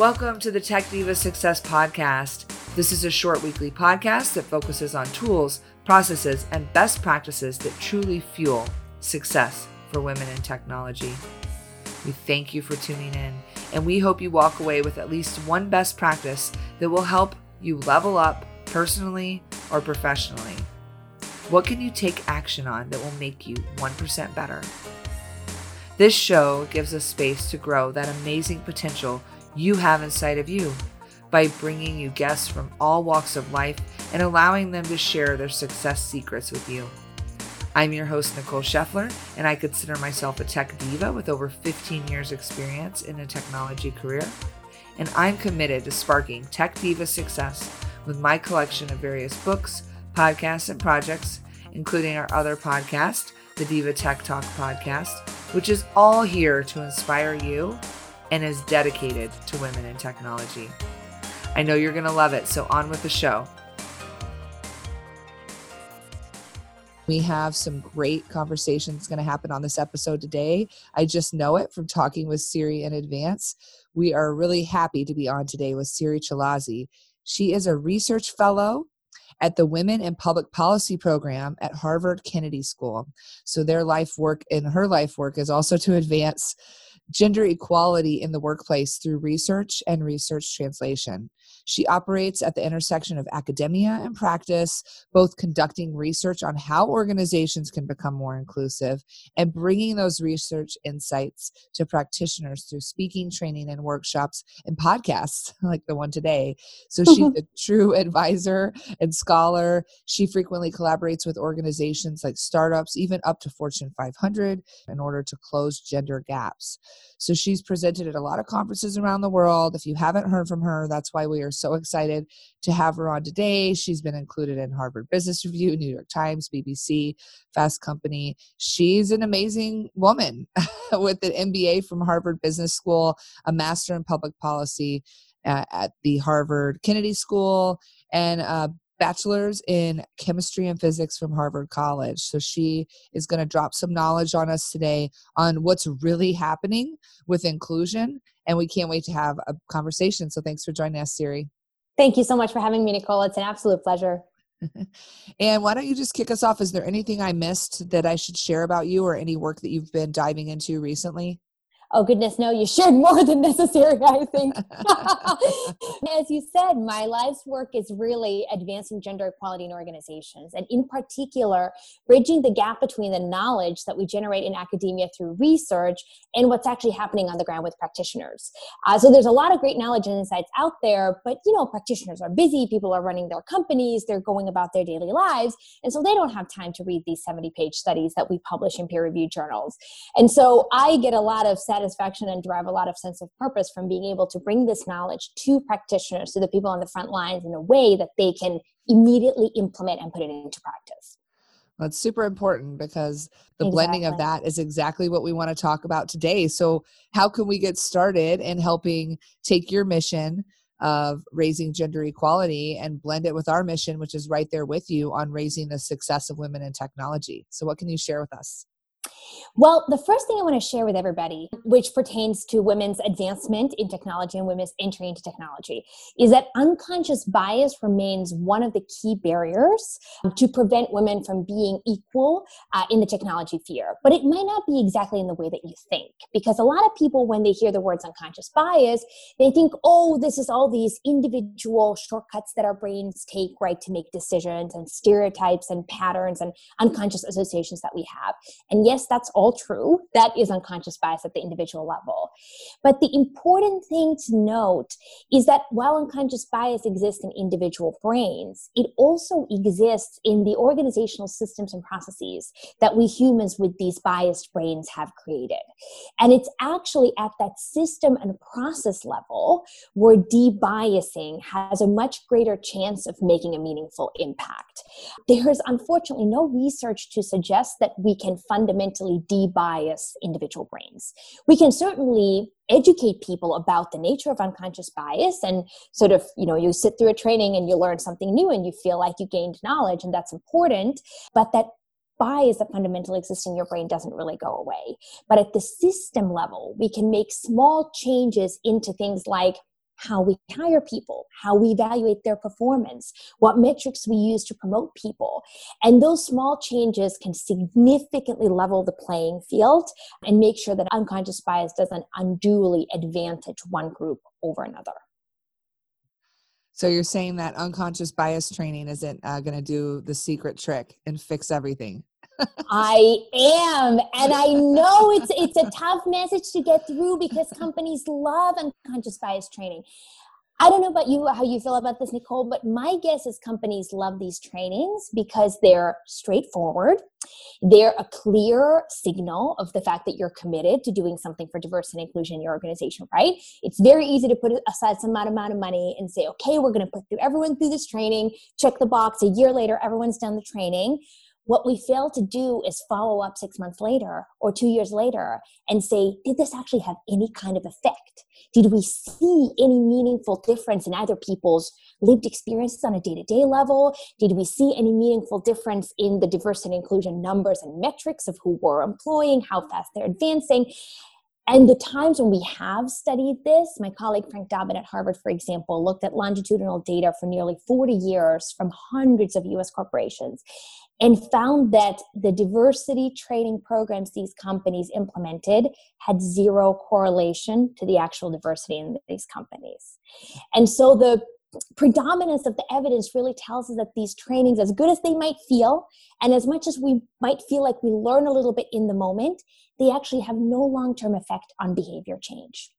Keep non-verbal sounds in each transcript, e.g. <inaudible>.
Welcome to the Tech Diva Success Podcast. This is a short weekly podcast that focuses on tools, processes, and best practices that truly fuel success for women in technology. We thank you for tuning in, and we hope you walk away with at least one best practice that will help you level up personally or professionally. What can you take action on that will make you 1% better? This show gives us space to grow that amazing potential you have inside of you by bringing you guests from all walks of life and allowing them to share their success secrets with you. I'm your host, Nicole Scheffler, and I consider myself a tech diva with over 15 years' experience in a technology career. And I'm committed to sparking tech diva success with my collection of various books, podcasts, and projects, including our other podcast, the Diva Tech Talk podcast, which is all here to inspire you and is dedicated to women in technology. I know you're going to love it, so on with the show. We have some great conversations going to happen on this episode today. I just know it from talking with Siri in advance. We are really happy to be on today with Siri Chalazi. She is a research fellow at the Women in Public Policy program at Harvard Kennedy School. So their life work and her life work is also to advance gender equality in the workplace through research and research translation. She operates at the intersection of academia and practice, both conducting research on how organizations can become more inclusive and bringing those research insights to practitioners through speaking, training, and workshops and podcasts <laughs> like the one today. So she's <laughs> a true advisor and scholar. She frequently collaborates with organizations like startups, even up to Fortune 500, in order to close gender gaps. So she's presented at a lot of conferences around the world. If you haven't heard from her, that's why we are so excited to have her on today. She's been included in Harvard Business Review, New York Times, BBC, Fast Company. She's an amazing woman <laughs> with an MBA from Harvard Business School, a master in public policy uh, at the Harvard Kennedy School, and a bachelor's in chemistry and physics from Harvard College. So she is going to drop some knowledge on us today on what's really happening with inclusion. And we can't wait to have a conversation. So thanks for joining us, Siri. Thank you so much for having me, Nicole. It's an absolute pleasure. <laughs> and why don't you just kick us off? Is there anything I missed that I should share about you or any work that you've been diving into recently? Oh goodness no you shared more than necessary i think. <laughs> <laughs> As you said my life's work is really advancing gender equality in organizations and in particular bridging the gap between the knowledge that we generate in academia through research and what's actually happening on the ground with practitioners. Uh, so there's a lot of great knowledge and insights out there but you know practitioners are busy people are running their companies they're going about their daily lives and so they don't have time to read these 70 page studies that we publish in peer reviewed journals. And so i get a lot of satisfaction and derive a lot of sense of purpose from being able to bring this knowledge to practitioners, to the people on the front lines in a way that they can immediately implement and put it into practice. That's super important because the exactly. blending of that is exactly what we want to talk about today. So, how can we get started in helping take your mission of raising gender equality and blend it with our mission, which is right there with you on raising the success of women in technology? So, what can you share with us? Well, the first thing I want to share with everybody, which pertains to women's advancement in technology and women's entry into technology, is that unconscious bias remains one of the key barriers to prevent women from being equal uh, in the technology sphere. But it might not be exactly in the way that you think, because a lot of people, when they hear the words unconscious bias, they think, oh, this is all these individual shortcuts that our brains take, right, to make decisions and stereotypes and patterns and unconscious associations that we have. And yes, that's all true. That is unconscious bias at the individual level. But the important thing to note is that while unconscious bias exists in individual brains, it also exists in the organizational systems and processes that we humans with these biased brains have created. And it's actually at that system and process level where debiasing has a much greater chance of making a meaningful impact. There is unfortunately no research to suggest that we can fundamentally fundamentally debias individual brains. We can certainly educate people about the nature of unconscious bias and sort of, you know, you sit through a training and you learn something new and you feel like you gained knowledge and that's important, but that bias that fundamentally exists in your brain doesn't really go away. But at the system level, we can make small changes into things like how we hire people, how we evaluate their performance, what metrics we use to promote people. And those small changes can significantly level the playing field and make sure that unconscious bias doesn't unduly advantage one group over another. So you're saying that unconscious bias training isn't uh, going to do the secret trick and fix everything. I am, and I know it's it's a tough message to get through because companies love unconscious bias training. I don't know about you, how you feel about this, Nicole, but my guess is companies love these trainings because they're straightforward. They're a clear signal of the fact that you're committed to doing something for diversity and inclusion in your organization, right? It's very easy to put aside some amount of money and say, okay, we're going to put through everyone through this training, check the box. A year later, everyone's done the training. What we fail to do is follow up six months later or two years later and say, did this actually have any kind of effect? Did we see any meaningful difference in either people's lived experiences on a day to day level? Did we see any meaningful difference in the diversity and inclusion numbers and metrics of who we're employing, how fast they're advancing? And the times when we have studied this, my colleague Frank Dobbin at Harvard, for example, looked at longitudinal data for nearly 40 years from hundreds of US corporations and found that the diversity training programs these companies implemented had zero correlation to the actual diversity in these companies. And so the predominance of the evidence really tells us that these trainings, as good as they might feel, and as much as we might feel like we learn a little bit in the moment, they actually have no long term effect on behavior change.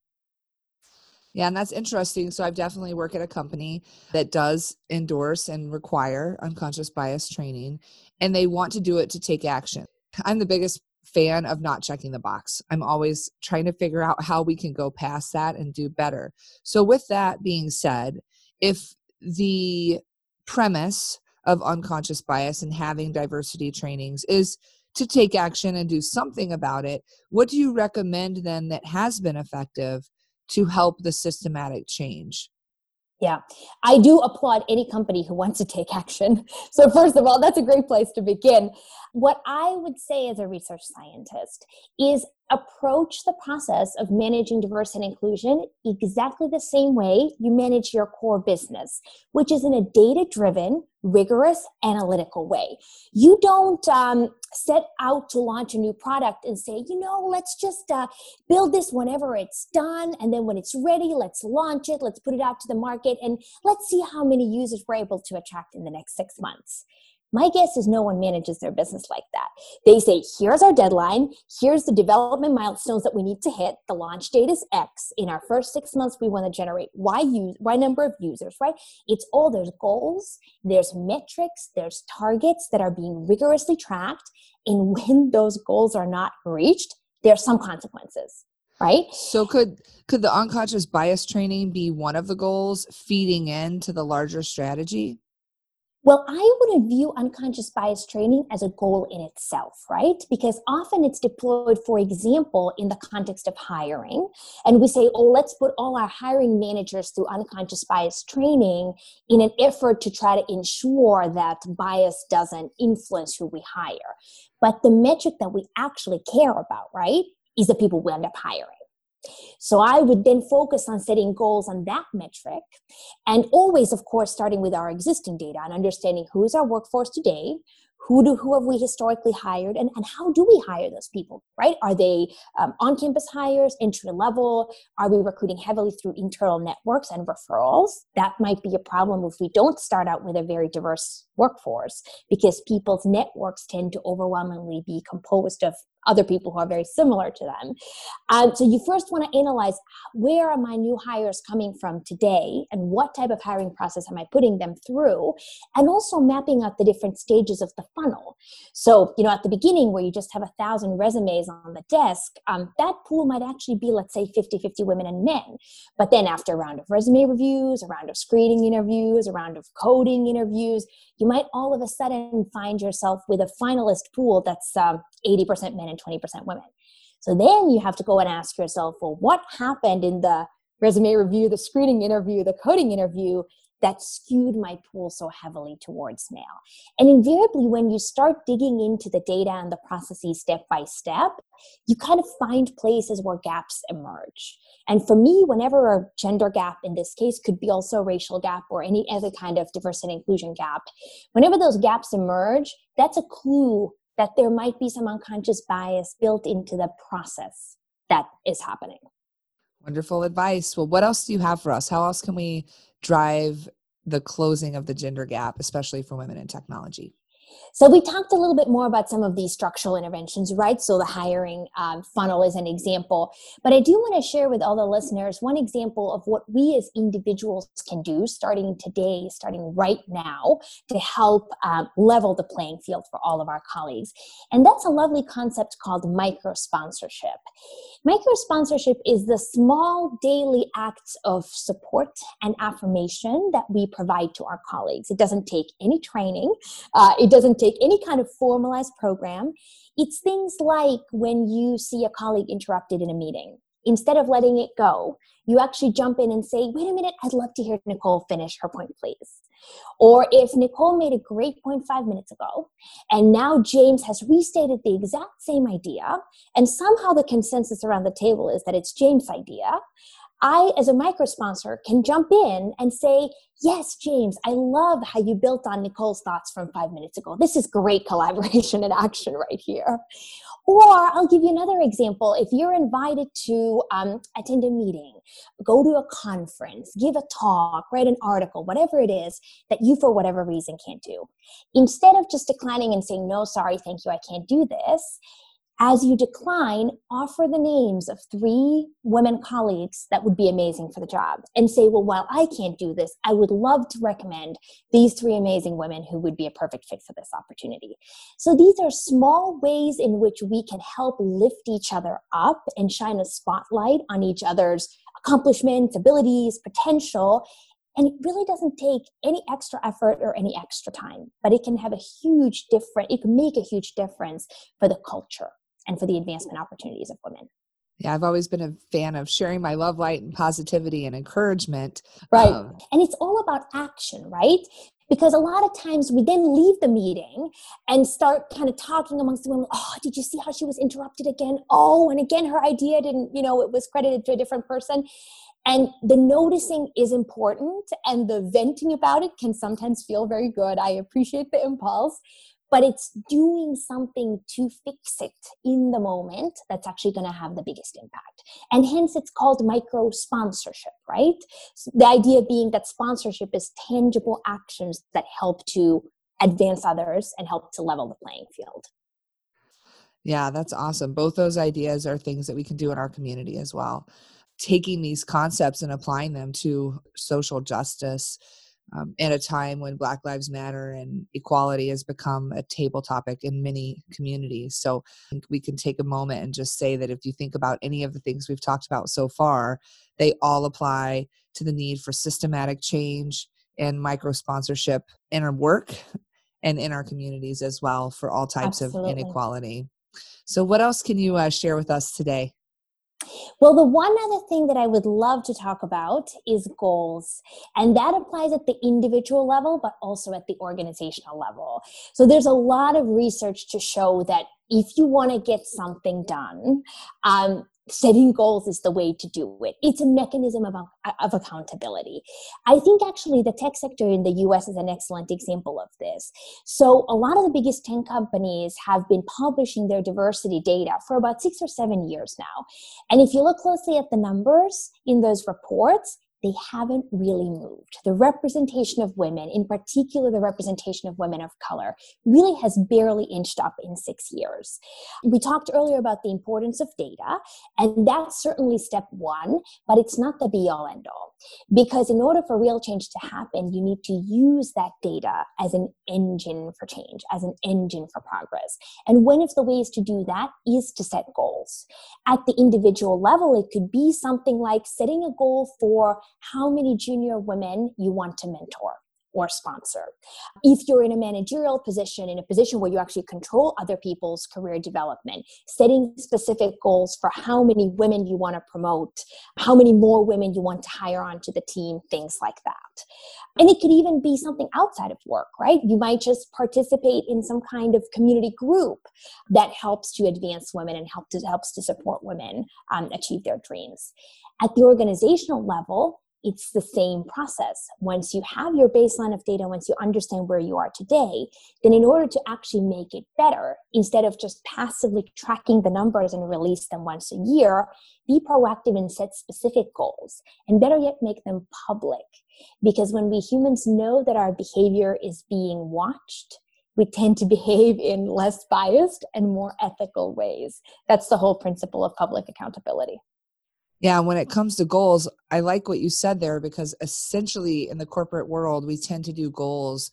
Yeah, and that's interesting. So I've definitely worked at a company that does endorse and require unconscious bias training, and they want to do it to take action. I'm the biggest fan of not checking the box. I'm always trying to figure out how we can go past that and do better. So, with that being said, if the premise of unconscious bias and having diversity trainings is to take action and do something about it, what do you recommend then that has been effective to help the systematic change? Yeah, I do applaud any company who wants to take action. <laughs> So, first of all, that's a great place to begin. What I would say as a research scientist is approach the process of managing diversity and inclusion exactly the same way you manage your core business, which is in a data driven, rigorous, analytical way. You don't um, set out to launch a new product and say, you know, let's just uh, build this whenever it's done. And then when it's ready, let's launch it, let's put it out to the market, and let's see how many users we're able to attract in the next six months. My guess is no one manages their business like that. They say, here's our deadline, here's the development milestones that we need to hit. The launch date is X. In our first six months, we want to generate Y, use, y number of users, right? It's all there's goals, there's metrics, there's targets that are being rigorously tracked. And <laughs> when those goals are not reached, there are some consequences right so could could the unconscious bias training be one of the goals feeding into the larger strategy well, I wouldn't view unconscious bias training as a goal in itself, right? Because often it's deployed, for example, in the context of hiring. And we say, oh, let's put all our hiring managers through unconscious bias training in an effort to try to ensure that bias doesn't influence who we hire. But the metric that we actually care about, right, is the people we end up hiring. So I would then focus on setting goals on that metric and always, of course, starting with our existing data and understanding who is our workforce today, who do who have we historically hired and, and how do we hire those people right? Are they um, on campus hires entry level are we recruiting heavily through internal networks and referrals? That might be a problem if we don't start out with a very diverse workforce because people's networks tend to overwhelmingly be composed of other people who are very similar to them. Um, so you first want to analyze where are my new hires coming from today and what type of hiring process am I putting them through, and also mapping out the different stages of the funnel. So, you know, at the beginning where you just have a thousand resumes on the desk, um, that pool might actually be, let's say, 50 50 women and men. But then after a round of resume reviews, a round of screening interviews, a round of coding interviews, you might all of a sudden find yourself with a finalist pool that's um, 80% men and 20% women. So then you have to go and ask yourself, well, what happened in the resume review, the screening interview, the coding interview that skewed my pool so heavily towards male. And invariably, when you start digging into the data and the processes step by step, you kind of find places where gaps emerge. And for me, whenever a gender gap in this case could be also a racial gap or any other kind of diversity and inclusion gap, whenever those gaps emerge, that's a clue that there might be some unconscious bias built into the process that is happening. Wonderful advice. Well, what else do you have for us? How else can we drive the closing of the gender gap, especially for women in technology? So we talked a little bit more about some of these structural interventions, right? So the hiring um, funnel is an example, but I do want to share with all the listeners one example of what we as individuals can do starting today, starting right now, to help um, level the playing field for all of our colleagues. And that's a lovely concept called micro sponsorship. Micro sponsorship is the small daily acts of support and affirmation that we provide to our colleagues. It doesn't take any training. Uh, it doesn't take any kind of formalized program. It's things like when you see a colleague interrupted in a meeting. Instead of letting it go, you actually jump in and say, wait a minute, I'd love to hear Nicole finish her point, please. Or if Nicole made a great point five minutes ago, and now James has restated the exact same idea, and somehow the consensus around the table is that it's James' idea, I, as a micro sponsor, can jump in and say, Yes, James, I love how you built on Nicole's thoughts from five minutes ago. This is great <laughs> collaboration and action right here. Or I'll give you another example. If you're invited to um, attend a meeting, go to a conference, give a talk, write an article, whatever it is that you, for whatever reason, can't do, instead of just declining and saying, No, sorry, thank you, I can't do this, as you decline, offer the names of three women colleagues that would be amazing for the job and say, well, while I can't do this, I would love to recommend these three amazing women who would be a perfect fit for this opportunity. So these are small ways in which we can help lift each other up and shine a spotlight on each other's accomplishments, abilities, potential. And it really doesn't take any extra effort or any extra time, but it can have a huge difference. It can make a huge difference for the culture and for the advancement opportunities of women. Yeah, I've always been a fan of sharing my love, light, and positivity and encouragement. Right. Um, and it's all about action, right? Because a lot of times we then leave the meeting and start kind of talking amongst the women. Oh, did you see how she was interrupted again? Oh, and again, her idea didn't, you know, it was credited to a different person. And the noticing is important, and the venting about it can sometimes feel very good. I appreciate the impulse but it's doing something to fix it in the moment that's actually going to have the biggest impact. And hence it's called micro sponsorship, right? So the idea being that sponsorship is tangible actions that help to advance others and help to level the playing field. Yeah, that's awesome. Both those ideas are things that we can do in our community as well. Taking these concepts and applying them to social justice um, at a time when Black Lives Matter and equality has become a table topic in many communities. So we can take a moment and just say that if you think about any of the things we've talked about so far, they all apply to the need for systematic change and micro sponsorship in our work and in our communities as well for all types Absolutely. of inequality. So, what else can you uh, share with us today? Well, the one other thing that I would love to talk about is goals. And that applies at the individual level, but also at the organizational level. So there's a lot of research to show that if you want to get something done, um, setting goals is the way to do it. It's a mechanism of, of accountability. I think actually the tech sector in the US is an excellent example of this. So, a lot of the biggest 10 companies have been publishing their diversity data for about six or seven years now. And if you look closely at the numbers in those reports, they haven't really moved. The representation of women, in particular the representation of women of color, really has barely inched up in six years. We talked earlier about the importance of data, and that's certainly step one, but it's not the be all end all. Because in order for real change to happen, you need to use that data as an engine for change, as an engine for progress. And one of the ways to do that is to set goals. At the individual level, it could be something like setting a goal for how many junior women you want to mentor or sponsor. If you're in a managerial position, in a position where you actually control other people's career development, setting specific goals for how many women you want to promote, how many more women you want to hire onto the team, things like that. And it could even be something outside of work, right? You might just participate in some kind of community group that helps to advance women and help to, helps to support women um, achieve their dreams. At the organizational level, it's the same process. Once you have your baseline of data, once you understand where you are today, then in order to actually make it better, instead of just passively tracking the numbers and release them once a year, be proactive and set specific goals. And better yet, make them public. Because when we humans know that our behavior is being watched, we tend to <laughs> behave in less biased and more ethical ways. That's the whole principle of public accountability. Yeah, when it comes to goals, I like what you said there because essentially in the corporate world, we tend to do goals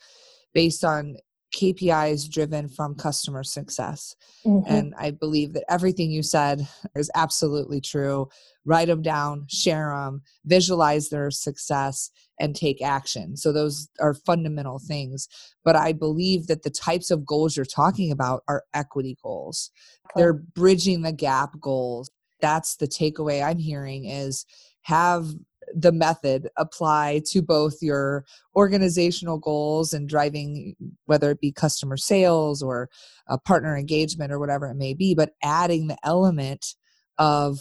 based on KPIs driven from customer success. Mm-hmm. And I believe that everything you said is absolutely true. Write them down, share them, visualize their success, and take action. So, those are fundamental things. But I believe that the types of goals you're talking about are equity goals, they're bridging the gap goals that's the takeaway i'm hearing is have the method apply to both your organizational goals and driving whether it be customer sales or partner engagement or whatever it may be but adding the element of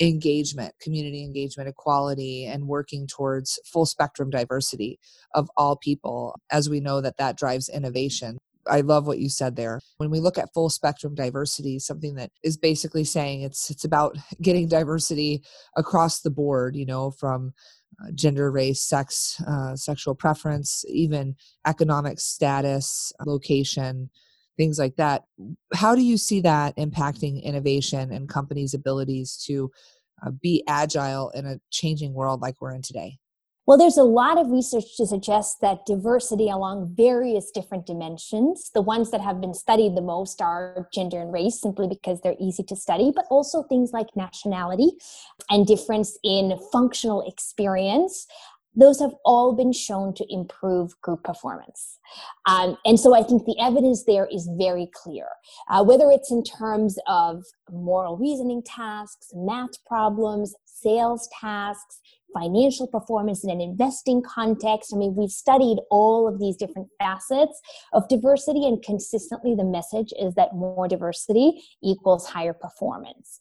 engagement community engagement equality and working towards full spectrum diversity of all people as we know that that drives innovation I love what you said there. When we look at full spectrum diversity, something that is basically saying it's it's about <laughs> getting diversity across the board, you know, from uh, gender, race, sex, uh, sexual preference, even economic status, location, things like that. How do you see that impacting innovation and companies' abilities to uh, be agile in a changing world like we're in today? Well, there's a lot of research to suggest that diversity along various different dimensions, the ones that have been studied the most are gender and race, simply because they're easy to study, but also things like nationality and difference in functional experience. Those have all been shown to improve group performance. Um, and so I think the evidence there is very clear. Uh, whether it's in terms of moral reasoning tasks, math problems, sales tasks, financial performance in an investing context. I mean, we've studied all of these different facets of diversity, and consistently the message is that more diversity equals higher performance.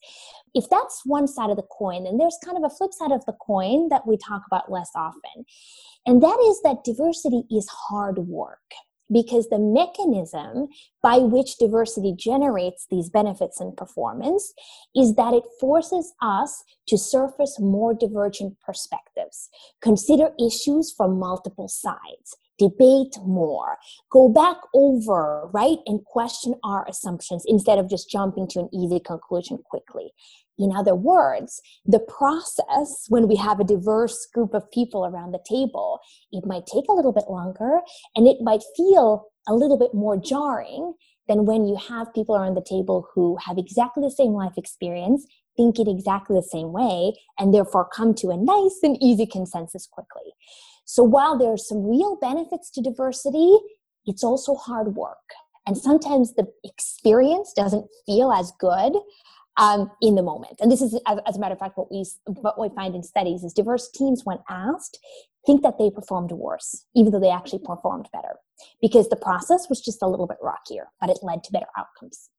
If that's one side of the coin, then there's kind of a flip side of the coin that we talk about less often. And that is that diversity is hard work because the mechanism by which diversity generates these benefits and performance is that it forces us to surface more divergent perspectives, consider issues from multiple sides, debate more, go back over, right, and question our assumptions instead of just jumping to an easy conclusion quickly. In other words, the process when we have a diverse group of people around the table, it might take a little bit longer and it might feel a little bit more jarring than when you have people around the table who have exactly the same life experience, think it exactly the same way, and therefore come to a nice and easy consensus quickly. So while there are some real benefits to diversity, it's also hard work. And sometimes the experience doesn't feel as good um, in the moment. And this is, as, a matter of fact, what we what we find in studies is diverse teams, when asked, think that they performed worse, even though they actually performed better, because the process was just a little bit rockier, but it led to better outcomes.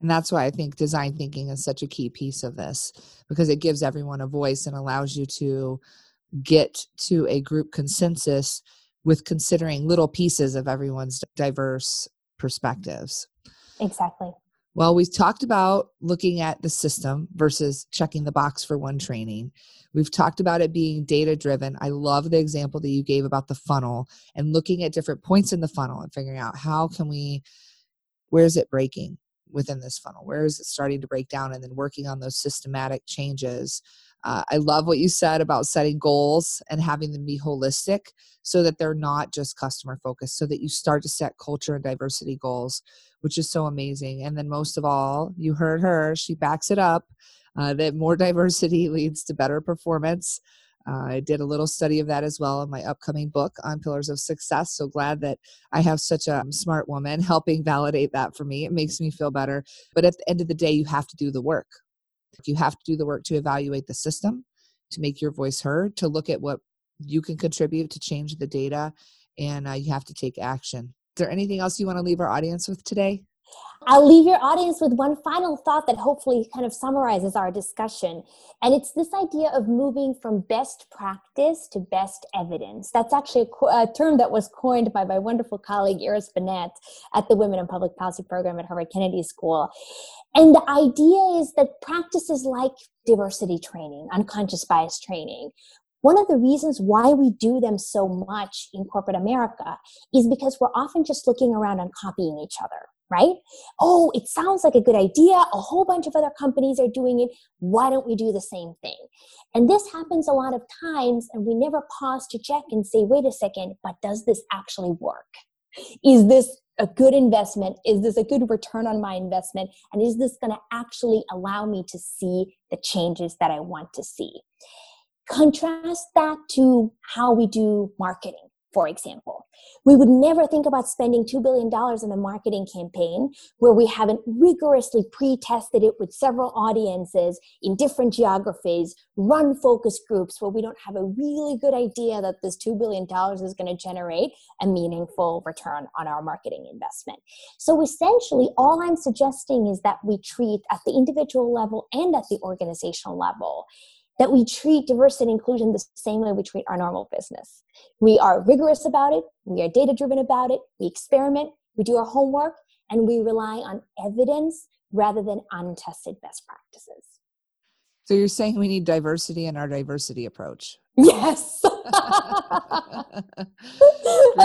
And that's why I think design thinking is such a key piece of this, because it gives everyone a voice and allows you to get to a group consensus with considering little pieces of everyone's diverse perspectives. Exactly. Well, we've talked about looking at the system versus checking the box for one training. We've talked about it being data driven. I love the example that you gave about the funnel and looking at different points in the funnel and figuring out how can we, where is it breaking within this funnel? Where is it starting to break down? And then working on those systematic changes uh, I love what you said about setting goals and having them be holistic so that they're not just customer focused, so that you start to set culture and diversity goals, which is so amazing. And then, most of all, you heard her, she backs it up uh, that more <laughs> diversity leads to better performance. Uh, I did a little study of that as well in my upcoming book on Pillars of Success. So glad that I have such a smart woman <laughs> helping validate that for me. It makes me feel better. But at the end of the day, you have to do the work. You have to do the work to evaluate the system, to make your voice heard, to look at what you can contribute to change the data, and uh, you have to take action. Is there anything else you want to leave our audience with today? I'll leave your audience with one final thought that hopefully kind of summarizes our discussion. And it's this idea of moving from best practice to best evidence. That's actually a, a term that was coined by my wonderful colleague Iris Bohnet at the Women in Public Policy program at Harvard Kennedy School. And the idea is that practices like diversity training, unconscious bias training, one of the reasons why we do them so much in corporate America is because we're often just looking around and copying each other right? Oh, it sounds like a good idea. A whole bunch of other companies are doing it. Why don't we do the same thing? And this happens a lot of times, and we never pause to check and say, wait a second, but does this actually work? Is this a good investment? Is this a good return on my investment? And is this going to actually allow me to see the changes that I want to see? Contrast that to how we do marketing for example. We would never think about spending $2 billion on a marketing campaign where we haven't rigorously pre tested it with several audiences in different geographies, run focus groups where we don't have a really good idea that this $2 billion is going to generate a meaningful return on our marketing investment. So essentially, all I'm suggesting is that we treat at the individual level and at the organizational level that we treat diversity and inclusion the same way we treat our normal business. We are rigorous about it, we are data driven about it, we experiment, we do our homework, and we rely on evidence rather than untested best practices. So you're saying we need diversity in our diversity approach? Yes. <laughs> That's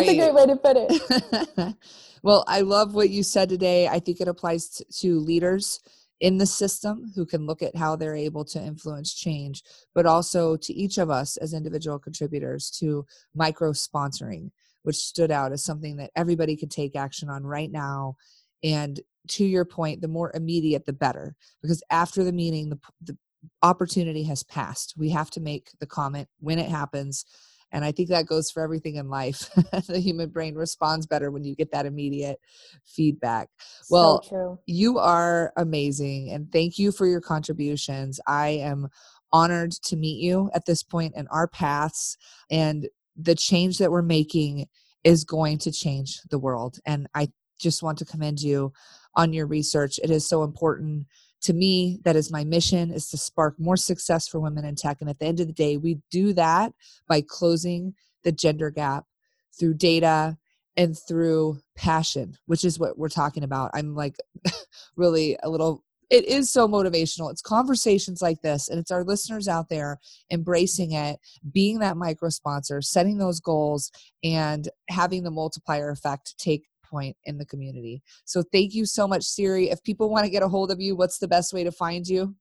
a great way to put it. <laughs> well, I love what you said today. I think it applies to, to leaders in the system who can look at how they're able to influence change, but also to each of us as individual contributors to micro sponsoring, which stood out as something that everybody could take action on right now. And to your point, the more immediate, the better, because after the meeting, the, the opportunity has passed. We have to make the comment when it happens and I think that goes for everything in life. <laughs> the human brain responds better when you get that immediate feedback. Well, so you are amazing. And thank you for your contributions. I am honored to meet you at this point in our paths. And the change that we're making is going to change the world. And I just want to commend you on your research. It is so important to me that is my mission is to spark more success for women in tech and at the end of the day we do that by closing the gender gap through data and through passion which is what we're talking about. I'm like <laughs> really a little it is so motivational. It's conversations like this and it's our listeners out there embracing it being that micro sponsor setting those goals and having the multiplier effect take point in the community. So thank you so much, Siri. If people want to get a hold of you, what's the best way to find you?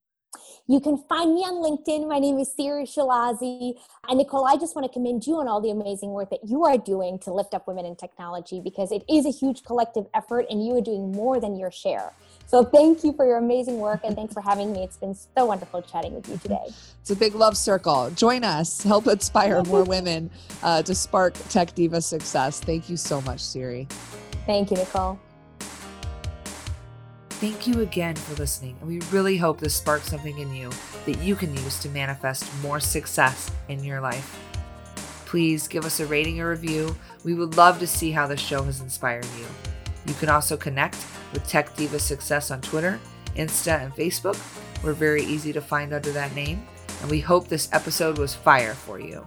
You can find me on LinkedIn. My name is Siri Chalazi. And Nicole, I just want to commend you on all the amazing work that you are doing to lift up women in technology because it is a huge collective effort and you are doing more than your share. So thank you for your amazing work and thanks for having me. It's been so wonderful chatting with you today. It's a big love circle. Join us, help inspire more women uh, to spark Tech Diva success. Thank you so much, Siri. Thank you, Nicole. Thank you again for listening, and we really hope this sparks something in you that you can use to manifest more success in your life. Please give us a rating or review. We would love to see how the show has inspired you. You can also connect with Tech Diva Success on Twitter, Insta, and Facebook. We're very easy to find under that name, and we hope this episode was fire for you.